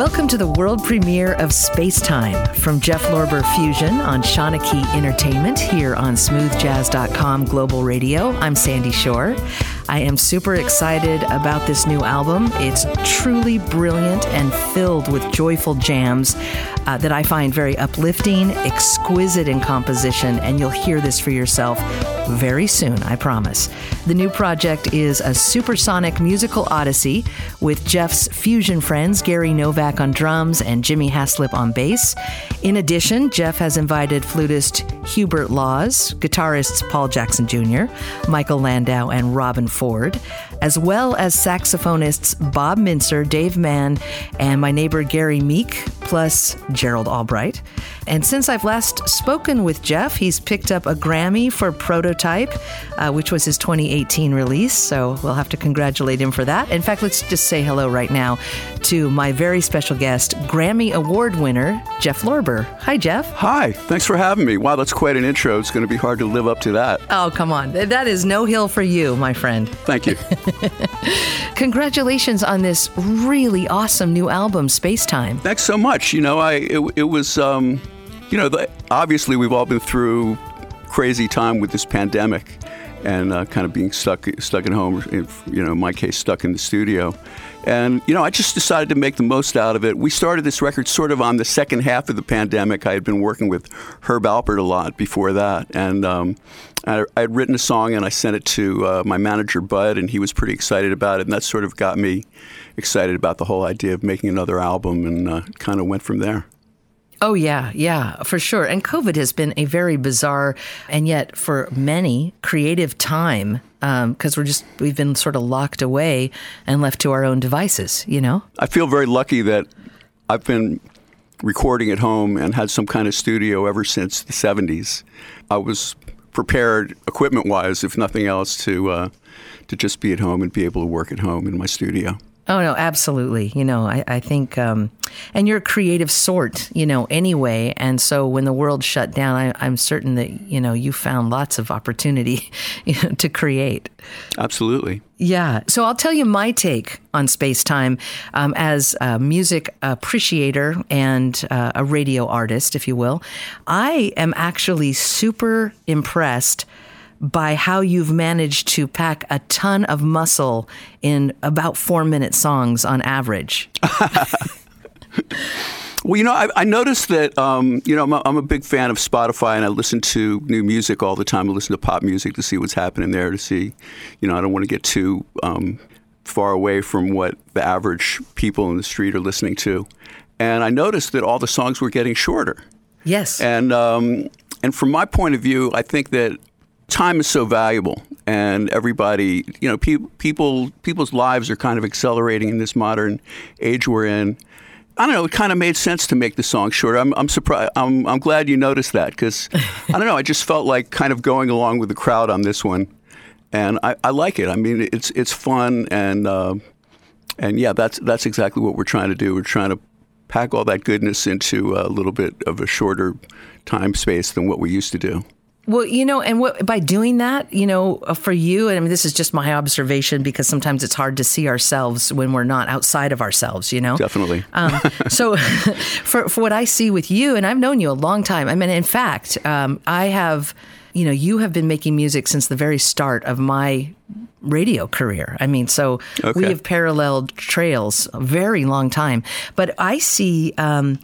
Welcome to the world premiere of Space Time from Jeff Lorber Fusion on Shanachie Entertainment here on smoothjazz.com global radio. I'm Sandy Shore. I am super excited about this new album. It's truly brilliant and filled with joyful jams uh, that I find very uplifting, exquisite in composition, and you'll hear this for yourself very soon, I promise. The new project is a supersonic musical odyssey with Jeff's fusion friends Gary Novak on drums and Jimmy Haslip on bass. In addition, Jeff has invited flutist Hubert Laws, guitarists Paul Jackson Jr., Michael Landau, and Robben Ford, as well as saxophonists Bob Mintzer, Dave Mann, and my neighbor Gary Meek, plus Gerald Albright. And since I've last spoken with Jeff, he's picked up a Grammy for Prototype, uh, which was his 2018 release. So we'll have to congratulate him for that. In fact, let's just say hello right now to my very special guest, Grammy Award winner, Jeff Lorber. Hi, Jeff. Hi. Thanks for having me. Wow, that's quite an intro. It's going to be hard to live up to that. Oh, come on. That is no hill for you, my friend. Thank you. Congratulations on this really awesome new album, Space Time. Thanks so much. You know, I it, it was um, you know, the, obviously we've all been through crazy time with this pandemic and uh, kind of being stuck stuck at home. You know, in my case, stuck in the studio. And you know, I just decided to make the most out of it. We started this record sort of on the second half of the pandemic. I had been working with Herb Alpert a lot before that, and um, I, I, had written a song and I sent it to uh, my manager Bud, and he was pretty excited about it. And that sort of got me excited about the whole idea of making another album, and uh, kind of went from there. Oh, yeah, yeah, for sure. And COVID has been a very bizarre and yet for many creative time because um, we're just, we've been sort of locked away and left to our own devices, you know? I feel very lucky that I've been recording at home and had some kind of studio ever since the 70s. I was prepared equipment wise, if nothing else, to, uh, to just be at home and be able to work at home in my studio. Oh no, absolutely. You know, I, I think, um, and you're a creative sort, you know, anyway. And so when the world shut down, I, am certain that you know you found lots of opportunity you know, to create. Absolutely. Yeah. So I'll tell you my take on space time um, as a music appreciator and uh, a radio artist, if you will. I am actually super impressed by how you've managed to pack a ton of muscle in about four minute songs on average. Well, you know, I, I noticed that, um, you know, I'm a, I'm a big fan of Spotify and I listen to new music all the time. I listen to pop music to see what's happening there, to see, you know, I don't want to get too um, far away from what the average people in the street are listening to. And I noticed that all the songs were getting shorter. Yes. And, um, and from my point of view, I think that time is so valuable and everybody you know pe- people people's lives are kind of accelerating in this modern age we're in I don't know. It kind of made sense to make the song shorter. I'm, I'm surprised. I'm, I'm glad you noticed that because I don't know. I just felt like kind of going along with the crowd on this one, and I, I like it. I mean, it's it's fun and uh, and yeah, that's that's exactly what we're trying to do. We're trying to pack all that goodness into a little bit of a shorter time space than what we used to do. Well, you know, and what, by doing that, you know, uh, for you, and I mean, this is just my observation because sometimes it's hard to see ourselves when we're not outside of ourselves, you know? Definitely. Um, so, for, for what I see with you, and I've known you a long time, I mean, in fact, um, I have, you know, you have been making music since the very start of my radio career. I mean, so okay. we have paralleled trails a very long time. But I see, um,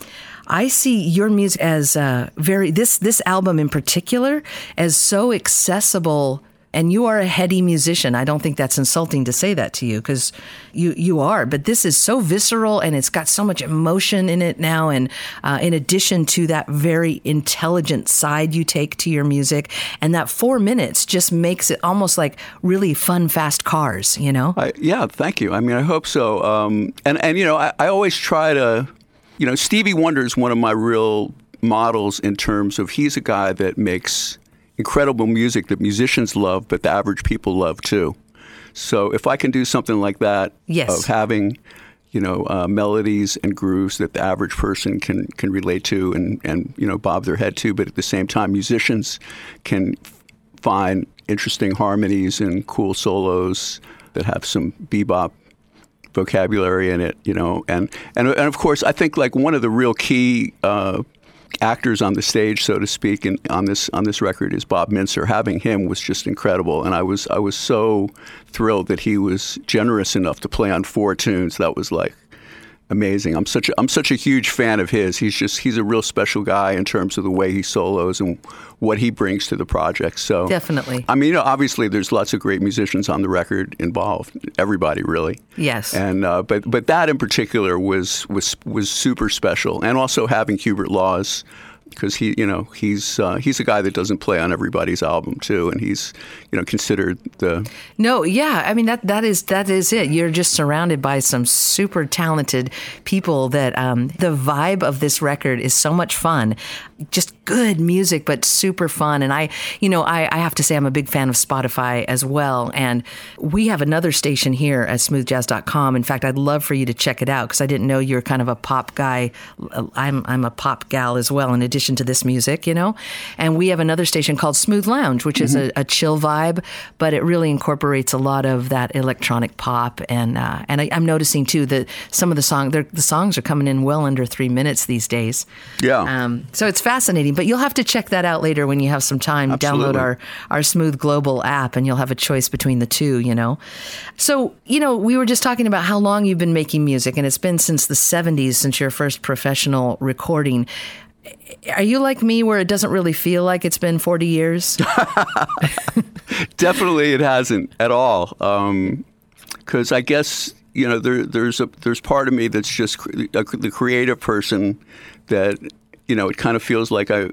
I see your music as uh, very this this album in particular as so accessible. And you are a heady musician. I don't think that's insulting to say that to you because you you are. But this is so visceral and it's got so much emotion in it now. And uh, in addition to that very intelligent side you take to your music, and that four minutes just makes it almost like really fun, fast cars. You know? I, yeah. Thank you. I mean, I hope so. Um, and and you know, I, I always try to you know, Stevie Wonder is one of my real models in terms of he's a guy that makes incredible music that musicians love, but the average people love too. So if I can do something like that, yes. of having, you know, uh, melodies and grooves that the average person can can relate to and and you know bob their head to, but at the same time, musicians can find interesting harmonies and cool solos that have some bebop vocabulary in it, you know, and and and of course, I think like one of the real key. Uh, actors on the stage, so to speak, in, on this on this record is Bob Mintzer. Having him was just incredible, and I was I was so thrilled that he was generous enough to play on four tunes. That was like amazing. I'm such a, I'm such a huge fan of his. He's just he's a real special guy in terms of the way he solos and what he brings to the project. So definitely. I mean, you know, obviously there's lots of great musicians on the record involved. Everybody really. Yes. And uh, but but that in particular was was was super special, and also having Hubert Laws because he, you know, he's uh, he's a guy that doesn't play on everybody's album too, and he's, you know, considered the. No, yeah, I mean that that is that is it. You're just surrounded by some super talented people. That um, the vibe of this record is so much fun, just good music, but super fun. And I, you know, I, I have to say I'm a big fan of Spotify as well, and we have another station here at SmoothJazz.com. In fact, I'd love for you to check it out because I didn't know you're kind of a pop guy. I'm I'm a pop gal as well. In addition to this music, you know. And we have another station called Smooth Lounge, which is mm-hmm. a, a, chill vibe, but it really incorporates a lot of that electronic pop. And uh, and I, am noticing too that some of the song the songs are coming in well under three minutes these days. Yeah. Um, so it's fascinating, but you'll have to check that out later when you have some time. Absolutely. Download our our Smooth Global app, and you'll have a choice between the two. You know. So you know we were just talking about how long you've been making music, and it's been since the 70s since your first professional recording are you like me where it doesn't really feel like it's been 40 years? Definitely it hasn't at all. Because um, I guess, you know, there, there's, a, there's part of me that's just a, the creative person that, you know, it kind of feels like I,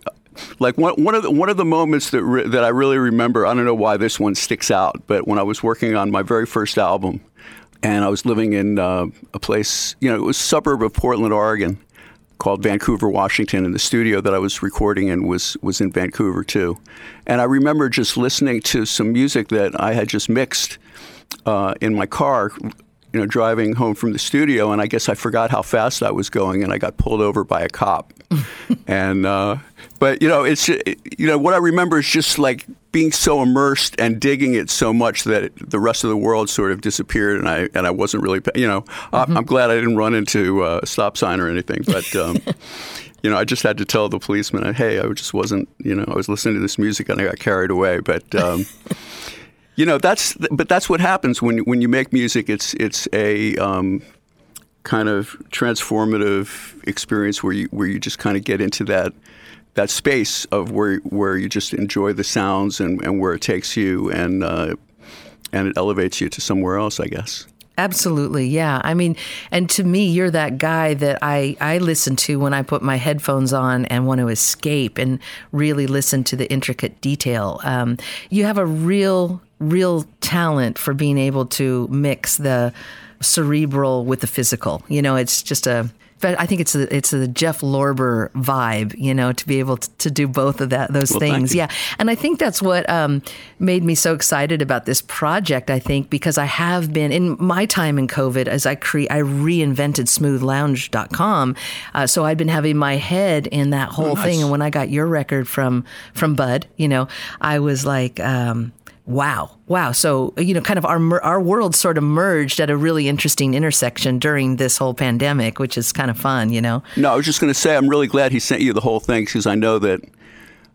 like one, one of the one of the moments that re, that I really remember. I don't know why this one sticks out, but when I was working on my very first album, and I was living in uh, a place, you know, it was a suburb of Portland, Oregon, called Vancouver, Washington, and the studio that I was recording in was was in Vancouver too. And I remember just listening to some music that I had just mixed uh, in my car, you know, driving home from the studio, and I guess I forgot how fast I was going, and I got pulled over by a cop. and uh, but you know, it's you know what I remember is just like being so immersed and digging it so much that the rest of the world sort of disappeared, and I and I wasn't really, you know, mm-hmm. I'm glad I didn't run into a stop sign or anything, but. Um, you know, I just had to tell the policeman, "Hey, I just wasn't, you know, I was listening to this music and I got carried away." But, um, you know, that's but that's what happens when when you make music. It's it's a um, kind of transformative experience where you where you just kind of get into that that space of where where you just enjoy the sounds and, and where it takes you and uh, and it elevates you to somewhere else, I guess. Absolutely, yeah. I mean, and to me, you're that guy that I, I listen to when I put my headphones on and want to escape and really listen to the intricate detail. Um, you have a real, real talent for being able to mix the cerebral with the physical. You know, it's just a I think it's a, it's the Jeff Lorber vibe, you know, to be able to, to do both of that those well, things. Yeah, and I think that's what um, made me so excited about this project. I think because I have been in my time in COVID as I cre- I reinvented SmoothLounge.com, uh, so I'd been having my head in that whole oh, nice. thing. And when I got your record from from Bud, you know, I was like. Um, Wow. Wow. So, uh, you know, kind of our our world sort of merged at a really interesting intersection during this whole pandemic, which is kind of fun, you know. No, I was just going to say I'm really glad he sent you the whole thing because I know that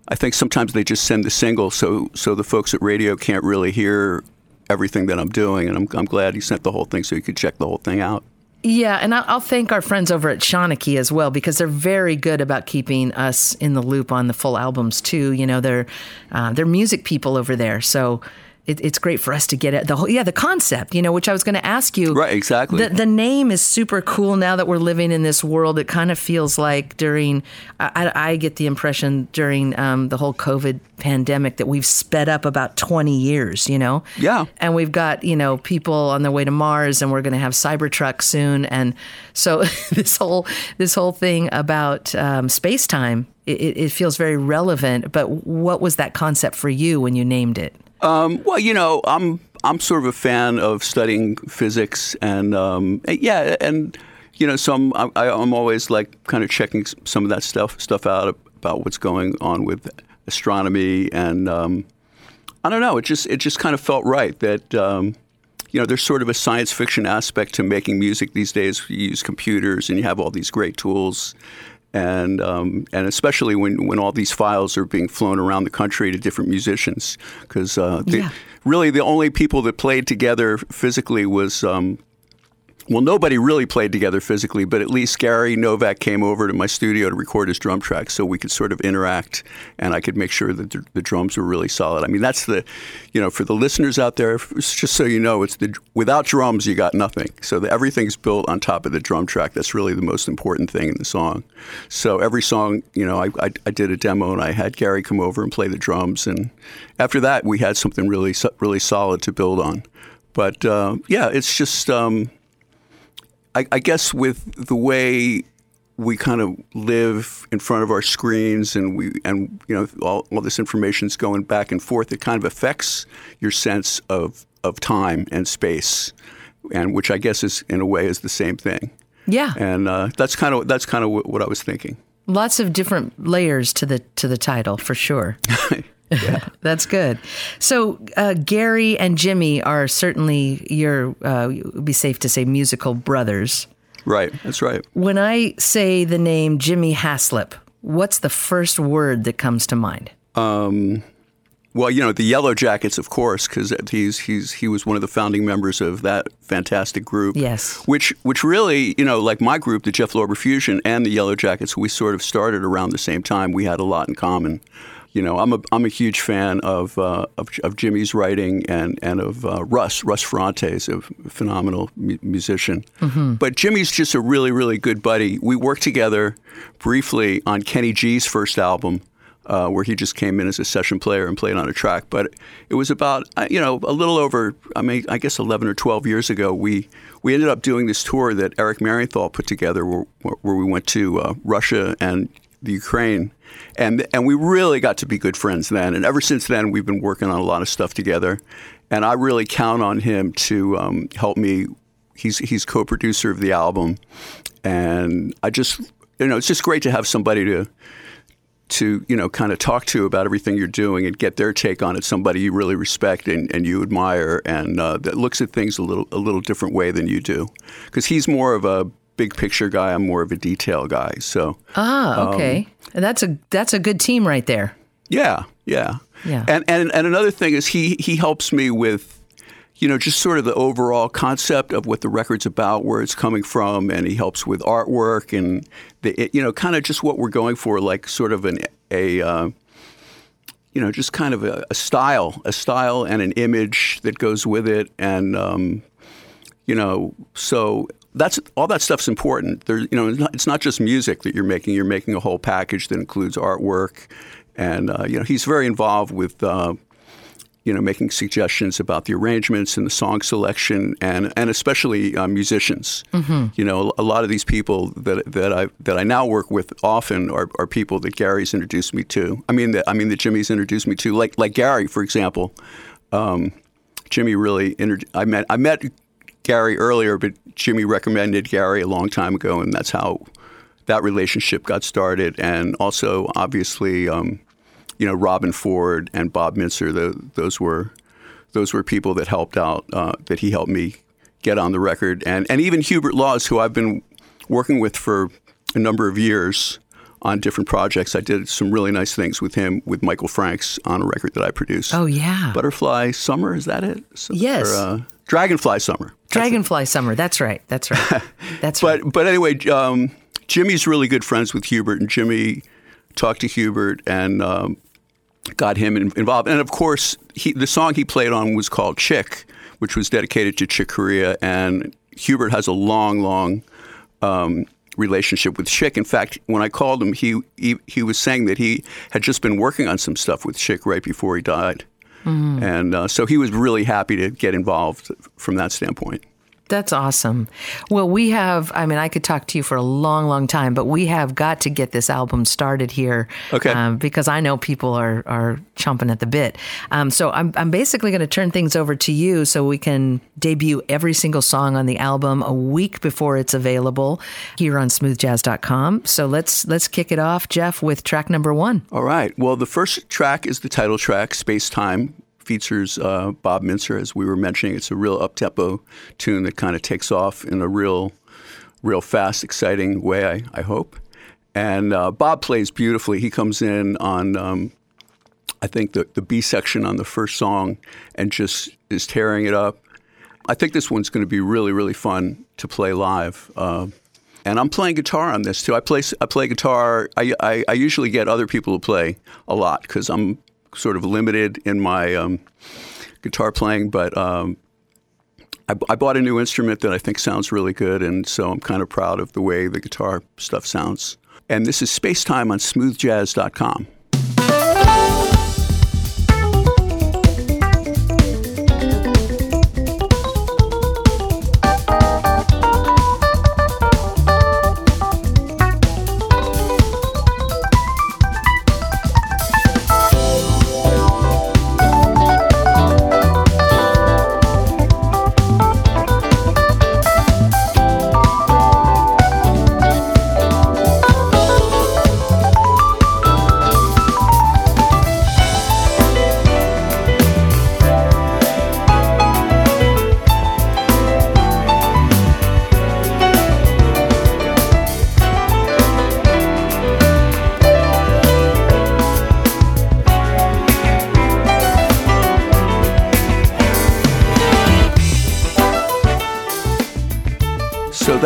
I think sometimes they just send the single so so the folks at radio can't really hear everything that I'm doing and I'm I'm glad he sent the whole thing so you could check the whole thing out. Yeah, and I'll thank our friends over at Shanachie as well because they're very good about keeping us in the loop on the full albums too. You know, they're uh, they're music people over there, so it, it's great for us to get it. The whole, yeah, the concept, you know, which I was going to ask you. Right, exactly. The, the name is super cool now that we're living in this world. It kind of feels like during, I, I get the impression during um, the whole COVID pandemic that we've sped up about 20 years, you know? Yeah. And we've got, you know, people on their way to Mars and we're going to have Cybertruck soon. And so this whole, this whole thing about um, space time, it, it feels very relevant. But what was that concept for you when you named it? Um, well, you know, I'm I'm sort of a fan of studying physics, and um, yeah, and you know, so I'm I, am always like kind of checking some of that stuff stuff out about what's going on with astronomy, and um, I don't know, it just it just kind of felt right that um, you know, there's sort of a science fiction aspect to making music these days. You use computers and you have all these great tools. And um, and especially when, when all these files are being flown around the country to different musicians, because uh, Yeah. really the only people that played together physically was um, well, nobody really played together physically, but at least Gary Novak came over to my studio to record his drum tracks so we could sort of interact and I could make sure that the, drums were really solid. I mean, that's the, you know, for the listeners out there, just so you know, it's the without drums, you got nothing. So the, everything's built on top of the drum track. That's really the most important thing in the song. So every song, you know, I, I, I did a demo and I had Gary come over and play the drums. And after that, we had something really, really solid to build on. But uh, yeah, it's just. Um, I, I guess with the way we kind of live in front of our screens and we and you know all, all this information is going back and forth it kind of affects your sense of of time and space and which I guess is in a way is the same thing Yeah. and uh, that's kind of that's kind of what, what I was thinking Lots of different layers to the to the title for sure. That's good. So uh, Gary and Jimmy are certainly your uh, it would be safe to say musical brothers. right that's right When I say the name Jimmy Haslip, what's the first word that comes to mind? Well, you know the Yellowjackets, of course, because he's he's he was one of the founding members of that fantastic group. Yes. Which which really, you know, like my group, the Jeff Lorber Fusion, and the Yellowjackets, we sort of started around the same time. We had a lot in common. You know, I'm a I'm a huge fan of uh, of, of Jimmy's writing and and of uh, Russ Russ Ferrante is a phenomenal mu- musician. But Jimmy's just a really really good buddy. We worked together briefly on Kenny G's first album uh, where he just came in as a session player and played on a track. But it was about uh, you know a little over I mean I guess 11 or 12 years ago we we ended up doing this tour that Eric Marienthal put together where, where we went to uh, Russia and the Ukraine. And, and we really got to be good friends then. And ever since then, we've been working on a lot of stuff together. And I really count on him to um, help me. He's, he's co producer of the album. And I just, you know, it's just great to have somebody to, to you know kind of talk to about everything you're doing and get their take on it somebody you really respect and, and you admire and uh, that looks at things a little a little different way than you do because he's more of a big picture guy I'm more of a detail guy so Ah, okay. And that's a that's a good team right there. yeah yeah Yeah. and and and another thing is he he helps me with you know, just sort of the overall concept of what the record's about, where it's coming from, and he helps with artwork and the, it, you know, kind of just what we're going for, like sort of an a, uh, you know, just kind of a, a style, a style and an image that goes with it, and um, you know, so that's all that stuff's important. There, you know, it's not, it's not just music that you're making; you're making a whole package that includes artwork, and uh, you know, he's very involved with. Uh, you know, making suggestions about the arrangements and the song selection, and and especially uh, musicians. You know, a lot of these people that that I that I now work with often are, are people that Gary's introduced me to. I mean, that I mean that Jimmy's introduced me to, like like Gary, for example. Um, Jimmy really inter- I met I met Gary earlier, but Jimmy recommended Gary a long time ago, and that's how that relationship got started. And also, obviously. Um, you know, Robben Ford and Bob Mintzer, the, those were those were people that helped out, uh, that he helped me get on the record. And, and even Hubert Laws, who I've been working with for a number of years on different projects. I did some really nice things with him, with Michael Franks on a record that I produced. Oh yeah. Butterfly Summer, is that it? So- Yes. Or, uh, Dragonfly Summer. Dragonfly Summer. That's right. That's right. That's right. But but anyway, um, Jimmy's really good friends with Hubert, and Jimmy talked to Hubert and um, got him in, involved. And of course, he, the song he played on was called "Chick," which was dedicated to Chick Corea. And Hubert has a long, long um, relationship with Chick. In fact, when I called him, he, he he was saying that he had just been working on some stuff with Chick right before he died. And uh, so he was really happy to get involved from that standpoint. That's awesome. Well, we have, I mean, I could talk to you for a long, long time, but we have got to get this album started here. Okay. Um, because I know people are, are chomping at the bit. Um, so I'm, I'm basically going to turn things over to you so we can debut every single song on the album a week before it's available here on smoothjazz.com. So let's, let's kick it off, Jeff, with track number one. All right. Well, the first track is the title track, Space Time, features uh, Bob Mintzer, as we were mentioning. It's a real up tempo tune that kind of takes off in a real, real fast, exciting way. I, I hope. And uh, Bob plays beautifully. He comes in on, um, I think, the, the B section on the first song and just is tearing it up. I think this one's going to be really, really fun to play live. Uh, and I'm playing guitar on this too. I play I play guitar. I, I, I usually get other people to play a lot because I'm sort of limited in my um, guitar playing. But um, I, I, bought a new instrument that I think sounds really good, and so I'm kind of proud of the way the guitar stuff sounds. And this is Space Time on SmoothJazz.com.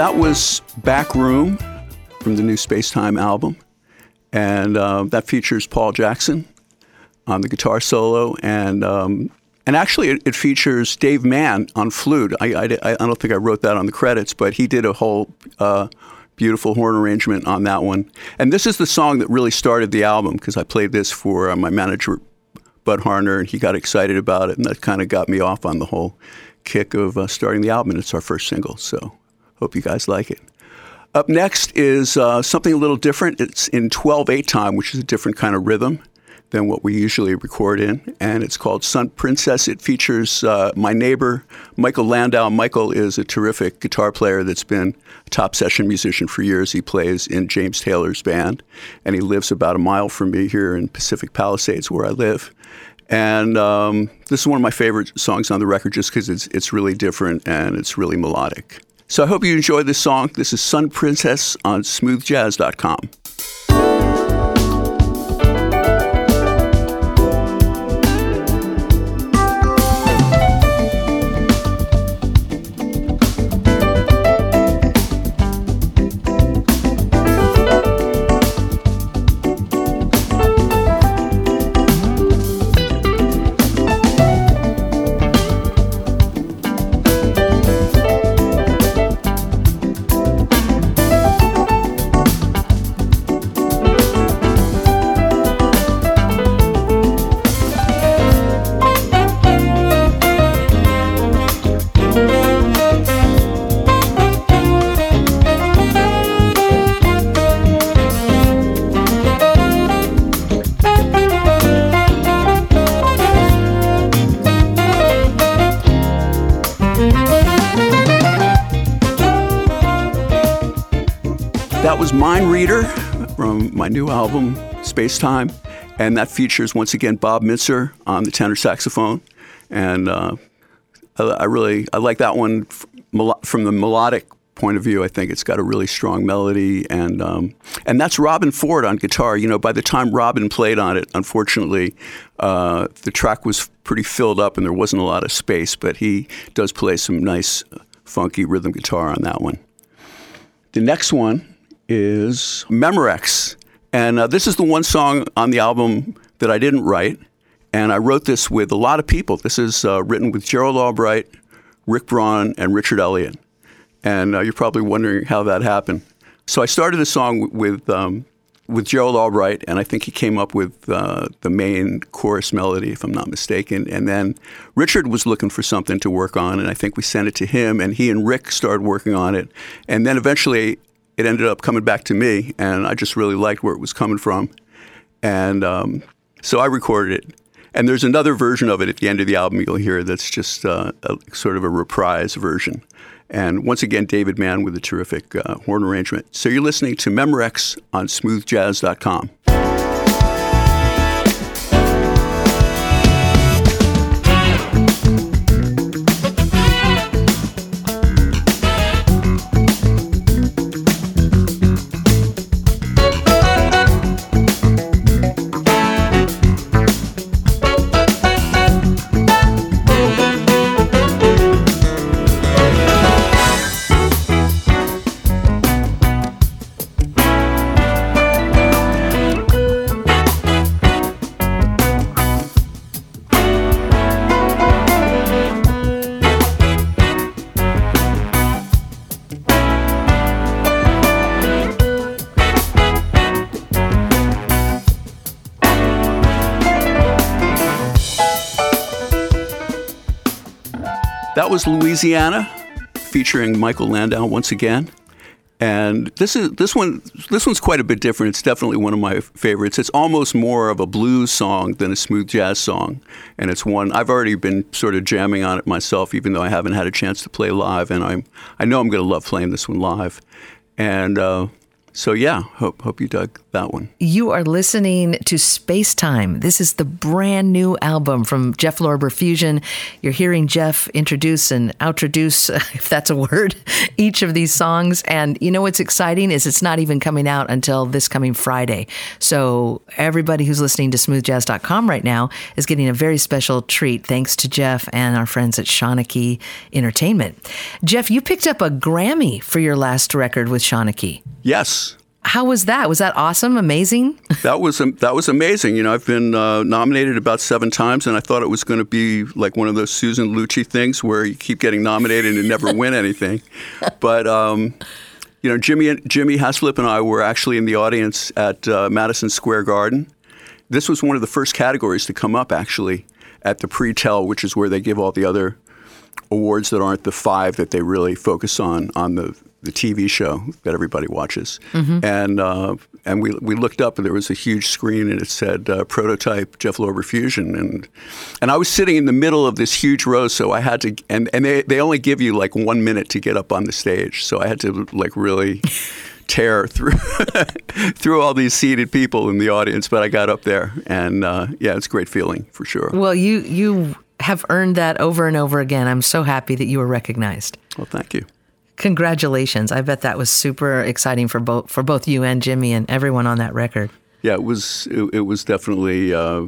that was Back Room from the new Space Time album. And uh, that features Paul Jackson on the guitar solo. And, um, and actually, it, it, features Dave Mann on flute. I, I, I, don't think I wrote that on the credits, but he did a whole uh, beautiful horn arrangement on that one. And this is the song that really started the album because I played this for uh, my manager, Bud Harner, and he got excited about it. And that kind of got me off on the whole kick of uh, starting the album. And it's our first single. So Hope you guys like it. Up next is uh, something a little different. It's in 12 8 time, which is a different kind of rhythm than what we usually record in. And it's called Sun Princess. It features uh, my neighbor, Michael Landau. Michael is a terrific guitar player that's been a top session musician for years. He plays in James Taylor's band, and he lives about a mile from me here in Pacific Palisades, where I live. And um, this is one of my favorite songs on the record just because it's, it's really different and it's really melodic. So I hope you enjoy this song. This is Sun Princess on smoothjazz.com. new album, Space Time. And that features, once again, Bob Mintzer on the tenor saxophone. And uh, I, I, really I like that one from the melodic point of view. I think it's got a really strong melody, and um, and that's Robben Ford on guitar. You know, by the time Robin played on it, unfortunately, uh, the track was pretty filled up, and there wasn't a lot of space. But he does play some nice, funky rhythm guitar on that one. The next one is Memorex. And uh, this is the one song on the album that I didn't write. And I wrote this with a lot of people. This is uh, written with Gerald Albright, Rick Braun, and Richard Elliott. And uh, you're probably wondering how that happened. So I started the song with um, with Gerald Albright, and I think he came up with uh, the main chorus melody, if I'm not mistaken. And then Richard was looking for something to work on, and I think we sent it to him, and he and Rick started working on it. And then eventually it ended up coming back to me, and I just really liked where it was coming from. And um, so I recorded it. And there's another version of it at the end of the album you'll hear that's just uh, a, sort of a reprise version. And once again, David Mann with a terrific uh, horn arrangement. So you're listening to Memorex on smoothjazz.com. was Louisiana, featuring Michael Landau once again. And this is this one. This one's quite a bit different. It's definitely one of my favorites. It's almost more of a blues song than a smooth jazz song, and it's one I've already been sort of jamming on it myself, even though I haven't had a chance to play live. And I'm I know I'm going to love playing this one live. And uh, so yeah, hope hope you dug that one. You are listening to Space Time. This is the brand new album from Jeff Lorber Fusion. You're hearing Jeff introduce and outroduce, if that's a word, each of these songs. And you know what's exciting is it's not even coming out until this coming Friday. So everybody who's listening to smoothjazz.com right now is getting a very special treat thanks to Jeff and our friends at Shanachie Entertainment. Jeff, you picked up a Grammy for your last record with Shanachie. Yes. How was that? Was that awesome? Amazing? that was that was amazing. You know, I've been uh, nominated about seven times, and I thought it was going to be like one of those Susan Lucci things where you keep getting nominated and never win anything. But um, you know, Jimmy Jimmy Haslip and I were actually in the audience at uh, Madison Square Garden. This was one of the first categories to come up actually at the pre-tell, which is where they give all the other awards that aren't the five that they really focus on on the the TV show that everybody watches, mm-hmm. and uh, and we we looked up and there was a huge screen and it said uh, prototype Jeff Lorber Fusion and and I was sitting in the middle of this huge row, so I had to and and they they only give you like one minute to get up on the stage, so I had to like really. tear through through all these seated people in the audience, but I got up there, and uh, yeah, it's a great feeling for sure. Well, you you have earned that over and over again. I'm so happy that you were recognized. Well, thank you. Congratulations! I bet that was super exciting for both for both you and Jimmy and everyone on that record. Yeah, it was. It, it was definitely uh,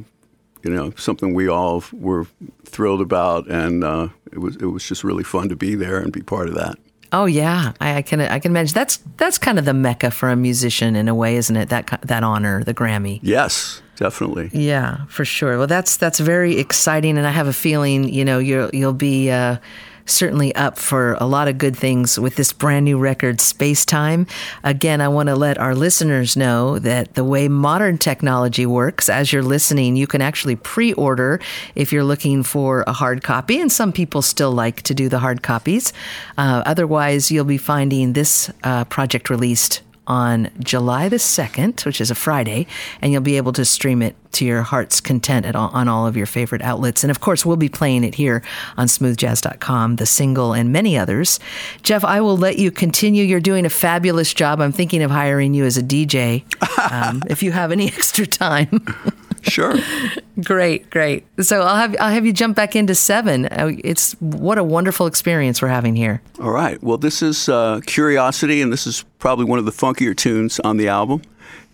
you know something we all were thrilled about, and uh, it was it was just really fun to be there and be part of that. Oh yeah, I, I, can I can imagine that's that's kind of the mecca for a musician in a way, isn't it? That that honor, the Grammy. Yes, definitely. Yeah, for sure. Well, that's that's very exciting, and I have a feeling you know you'll you'll be. Uh, certainly up for a lot of good things with this brand new record, Space Time. Again, I want to let our listeners know that the way modern technology works, as you're listening, you can actually pre order if you're looking for a hard copy, and some people still like to do the hard copies. Uh, otherwise, you'll be finding this uh, project released on July the 2nd, which is a Friday, and you'll be able to stream it to your heart's content all, on all of your favorite outlets. And of course, we'll be playing it here on smoothjazz.com, the single, and many others. Jeff, I will let you continue. You're doing a fabulous job. I'm thinking of hiring you as a DJ um, if you have any extra time. Sure. great, great. So I'll have I'll have you jump back into seven. Uh, it's what a wonderful experience we're having here. All right. Well, this is uh, Curiosity, and this is probably one of the funkier tunes on the album.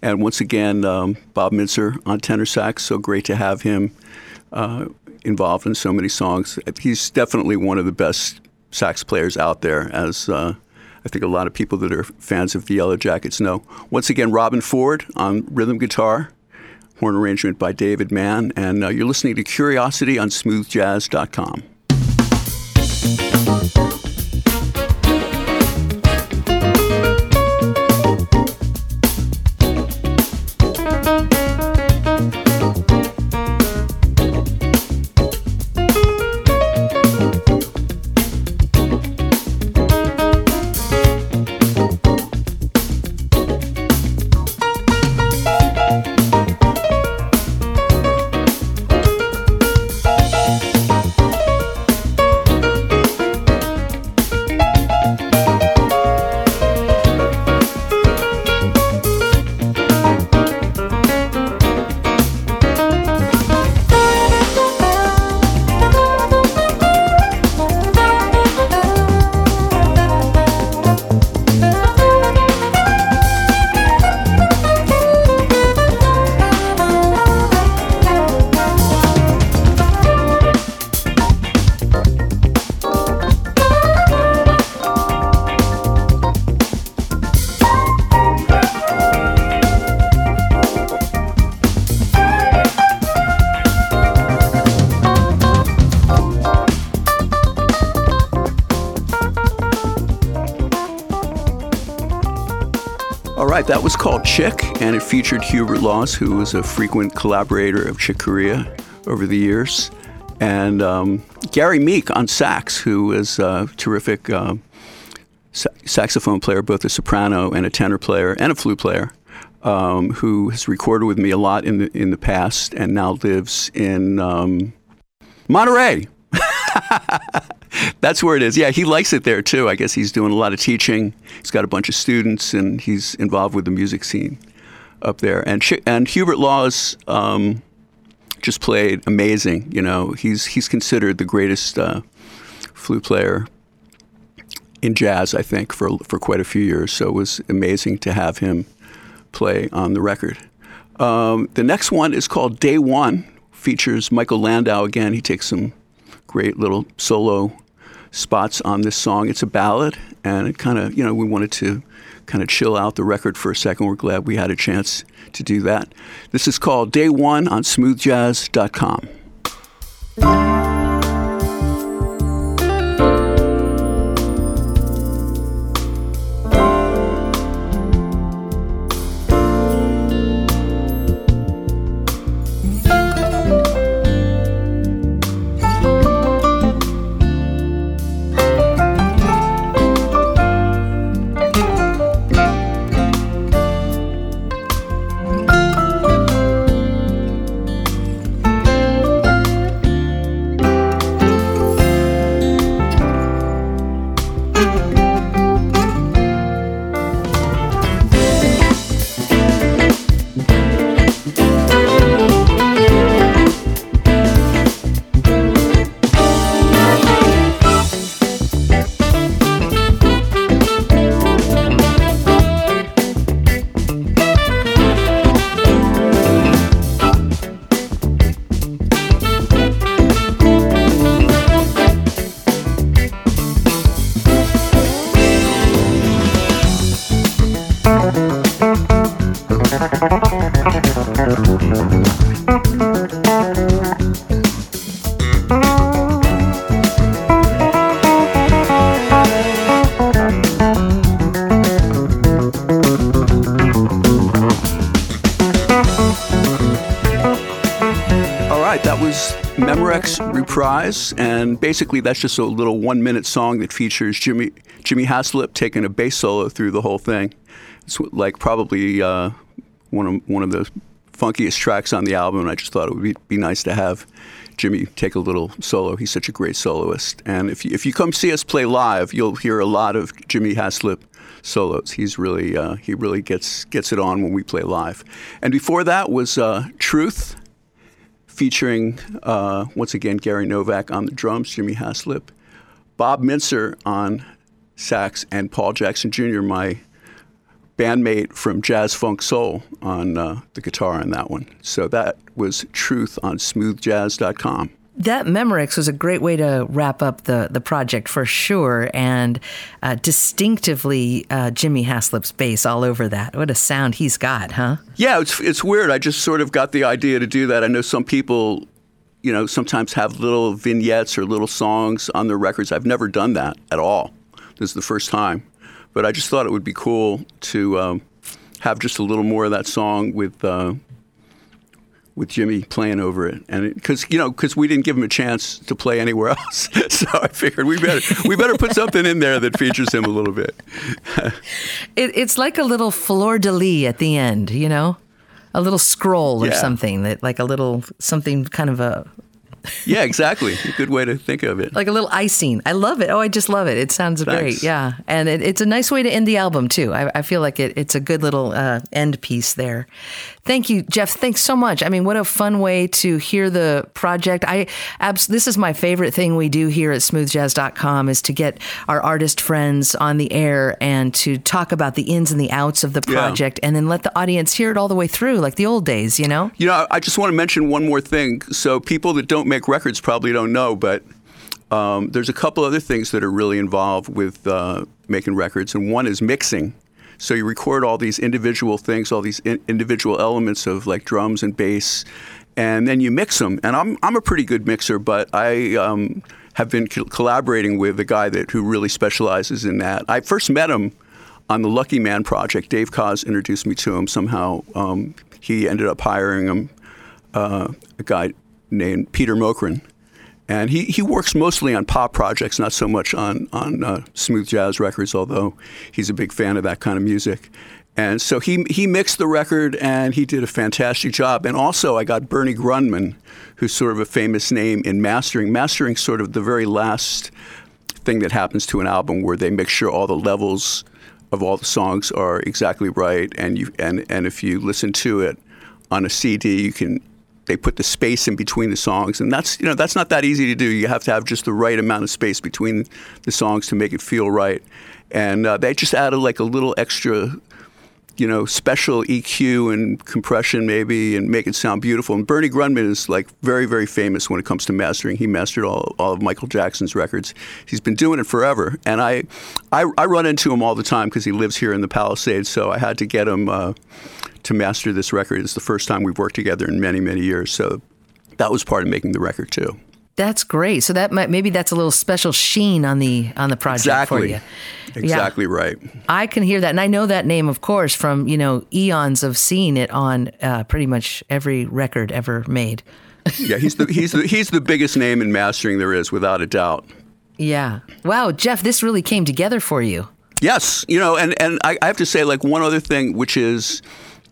And once again, um, Bob Mintzer on tenor sax. So great to have him uh, involved in so many songs. He's definitely one of the best sax players out there, as uh, I think a lot of people that are fans of the Yellowjackets know. Once again, Robben Ford on rhythm guitar horn arrangement by David Mann, and uh, you're listening to Curiosity on smoothjazz.com. Chick, and it featured Hubert Laws, who was a frequent collaborator of Chick Corea over the years. and um, Gary Meek on sax, who is a terrific uh, sa- saxophone player, both a soprano and a tenor player and a flute player, um, who has recorded with me a lot in the in the past and now lives in um, Monterey. That's where it is. Yeah, he likes it there too. I guess he's doing a lot of teaching. He's got a bunch of students, and he's involved with the music scene up there. And and Hubert Laws um, just played amazing. You know, he's he's considered the greatest uh, flute player in jazz, I think, for for quite a few years. So it was amazing to have him play on the record. Um, the next one is called Day One. Features Michael Landau again. He takes some great little solo spots on this song. It's a ballad, and it kind of, you know, we wanted to kind of chill out the record for a second. We're glad we had a chance to do that. This is called Day One on smoothjazz.com. Reprise, and basically that's just a little one-minute song that features Jimmy Jimmy Haslip taking a bass solo through the whole thing. It's like probably uh, one of one of the funkiest tracks on the album, and I just thought it would be, be nice to have Jimmy take a little solo. He's such a great soloist, and if you, if you come see us play live, you'll hear a lot of Jimmy Haslip solos. He's really uh, he really gets gets it on when we play live. And before that was uh, Truth featuring, uh, once again, Gary Novak on the drums, Jimmy Haslip, Bob Mintzer on sax, and Paul Jackson Jr., my bandmate from Jazz Funk Soul, on uh, the guitar on that one. So that was Truth on smoothjazz.com that Memorex was a great way to wrap up the the project for sure, and uh, distinctively uh, Jimmy Haslip's bass all over that. What a sound he's got, huh? Yeah, it's it's weird. I just sort of got the idea to do that. I know some people, you know, sometimes have little vignettes or little songs on their records. I've never done that at all. This is the first time, but I just thought it would be cool to um, have just a little more of that song with. Uh, with Jimmy playing over it, and because you know, because we didn't give him a chance to play anywhere else, so I figured we better we better put something in there that features him a little bit. it, it's like a little fleur de lis at the end, you know, a little scroll or yeah. something that, like a little something kind of a yeah, exactly. A good way to think of it. Like a little icing. I love it. Oh, I just love it. It sounds Thanks. great. Yeah. And it, it's a nice way to end the album, too. I, I feel like it, it's a good little uh, end piece there. Thank you, Jeff. Thanks so much. I mean, what a fun way to hear the project. I abs- This is my favorite thing we do here at smoothjazz.com is to get our artist friends on the air and to talk about the ins and the outs of the project yeah. and then let the audience hear it all the way through, like the old days, you know? You know, I just want to mention one more thing. So people that don't make records probably don't know, but um, there's a couple other things that are really involved with uh, making records, and one is mixing. So you record all these individual things, all these in- individual elements of like drums and bass, and then you mix them. And I'm I'm a pretty good mixer, but I um, have been co- collaborating with a guy that who really specializes in that. I first met him on the Lucky Man project. Dave Koz introduced me to him somehow. Um, he ended up hiring him, uh, a guy named Peter Mokran, and he, he works mostly on pop projects, not so much on on uh, smooth jazz records. Although he's a big fan of that kind of music. And so he he mixed the record, and he did a fantastic job. And also, I got Bernie Grundman, who's sort of a famous name in mastering. Mastering sort of the very last thing that happens to an album, where they make sure all the levels of all the songs are exactly right, and you and and if you listen to it on a CD, you can they put the space in between the songs, and that's you know that's not that easy to do. You have to have just the right amount of space between the songs to make it feel right. And uh, they just added like a little extra, you know, special EQ and compression maybe, and make it sound beautiful. And Bernie Grundman is like very very famous when it comes to mastering. He mastered all, all of Michael Jackson's records. He's been doing it forever, and I I, I run into him all the time because he lives here in the Palisades. So I had to get him. Uh, to master this record. It's the first time we've worked together in many, many years. So that was part of making the record too. That's great. So that might maybe that's a little special sheen on the on the project exactly. for you. Exactly yeah. right. I can hear that, and I know that name, of course, from you know eons of seeing it on uh, pretty much every record ever made. yeah, he's the he's the he's the biggest name in mastering there is, without a doubt. Yeah. Wow, Jeff, this really came together for you. Yes, you know, and and I, I have to say, like one other thing, which is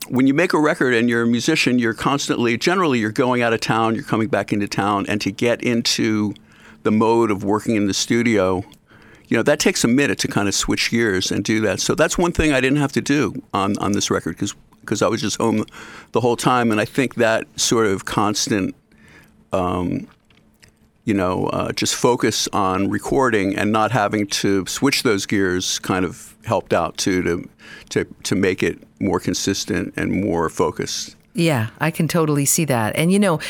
when you make a record and you're a musician, you're constantly, generally, you're going out of town, you're coming back into town, and to get into the mode of working in the studio, you know, that takes a minute to kind of switch gears and do that. So that's one thing I didn't have to do on, on this record because because I was just home the whole time, and I think that sort of constant. Um, you know, uh, just focus on recording and not having to switch those gears kind of helped out too to to to make it more consistent and more focused. Yeah, I can totally see that. And you know,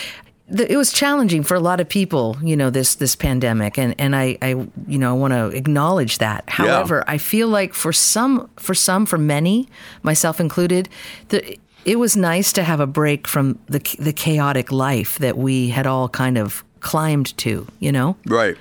it was challenging for a lot of people, you know, this this pandemic, and and I, I you know, I want to acknowledge that. However, yeah. I feel like for some, for some, for many, myself included, the, it was nice to have a break from the the chaotic life that we had all kind of climbed to, you know? Right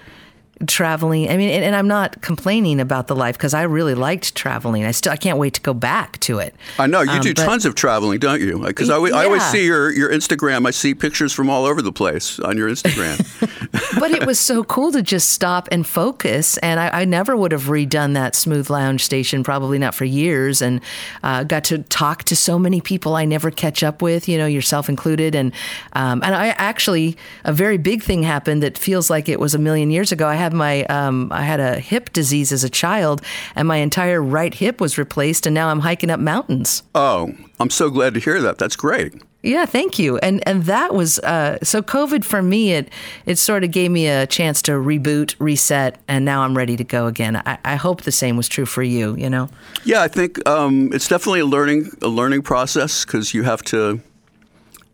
traveling. I mean, and, and, I'm not complaining about the life because I really liked traveling. I still I can't wait to go back to it. I know you um, do but, tons of traveling, don't you? Because I, yeah. I always see your your Instagram. I see pictures from all over the place on your Instagram. but it was so cool to just stop and focus. And I, I, never would have redone that smooth lounge station, probably not for years. And uh, got to talk to so many people I never catch up with, you know, yourself included. And um, and I actually a very big thing happened that feels like it was a million years ago. I had my um, I had a hip disease as a child, and my entire right hip was replaced, and now I'm hiking up mountains. Oh, I'm so glad to hear that. That's great. Yeah, thank you. And and that was uh, so COVID for me. It it sort of gave me a chance to reboot, reset, and now I'm ready to go again. I, I hope the same was true for you. You know. Yeah, I think um, it's definitely a learning a learning process because you have to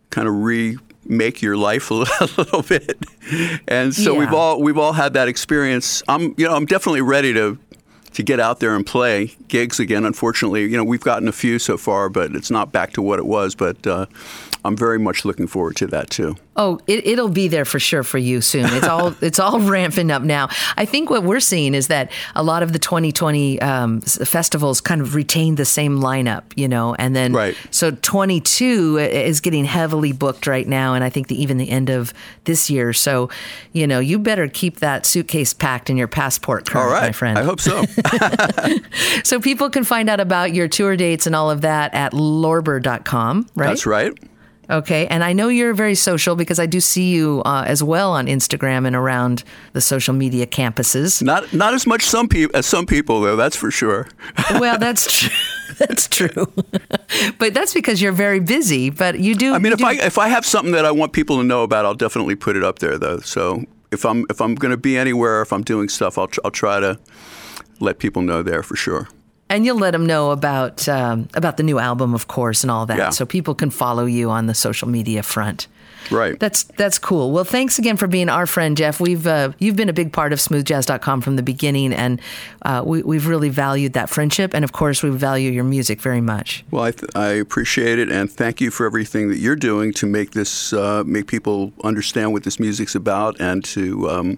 kind of remake your life a little bit, and so yeah. we've all we've all had that experience. I'm you know I'm definitely ready to to get out there and play gigs again. Unfortunately, you know, we've gotten a few so far, but it's not back to what it was. But uh, I'm very much looking forward to that too. Oh, it, will be there for sure for you soon. It's all it's all ramping up now. I think what we're seeing is that a lot of the 2020 um, festivals kind of retain the same lineup, you know, and then right. so 22 is getting heavily booked right now, and I think the, even the end of this year. So, you know, you better keep that suitcase packed and your passport current, all right. my friend. I hope so. so people can find out about your tour dates and all of that at lorber.com, right? That's right. Okay. And I know you're very social because I do see you uh, as well on Instagram and around the social media campuses. Not not as much some people as some people though. That's for sure. well, that's true. that's true. but that's because you're very busy. But you do. I mean, if do... I if I have something that I want people to know about, I'll definitely put it up there though. So if I'm if I'm going to be anywhere, if I'm doing stuff, I'll I'll try to let people know there for sure and you'll let them know about um, about the new album, of course, and all that, yeah. so people can follow you on the social media front. Right. That's that's cool. Well, thanks again for being our friend, Jeff. We've uh, you've been a big part of smoothjazz.com from the beginning, and uh, we, we've really valued that friendship, and of course, we value your music very much. Well, I, th- I appreciate it, and thank you for everything that you're doing to make this uh, make people understand what this music's about, and to um,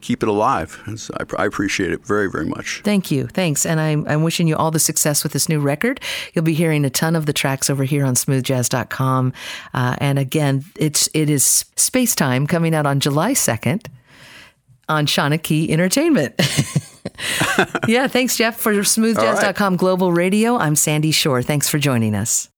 keep it alive. So I, I, appreciate it very, very much. Thank you. Thanks. And I'm, I'm wishing you all the success with this new record. You'll be hearing a ton of the tracks over here on smoothjazz.com. Uh, and again, it's, it is Space Time coming out on July 2nd on Shanachie Entertainment. yeah, thanks, Jeff, for smoothjazz.com right. Global Radio. I'm Sandy Shore. Thanks for joining us.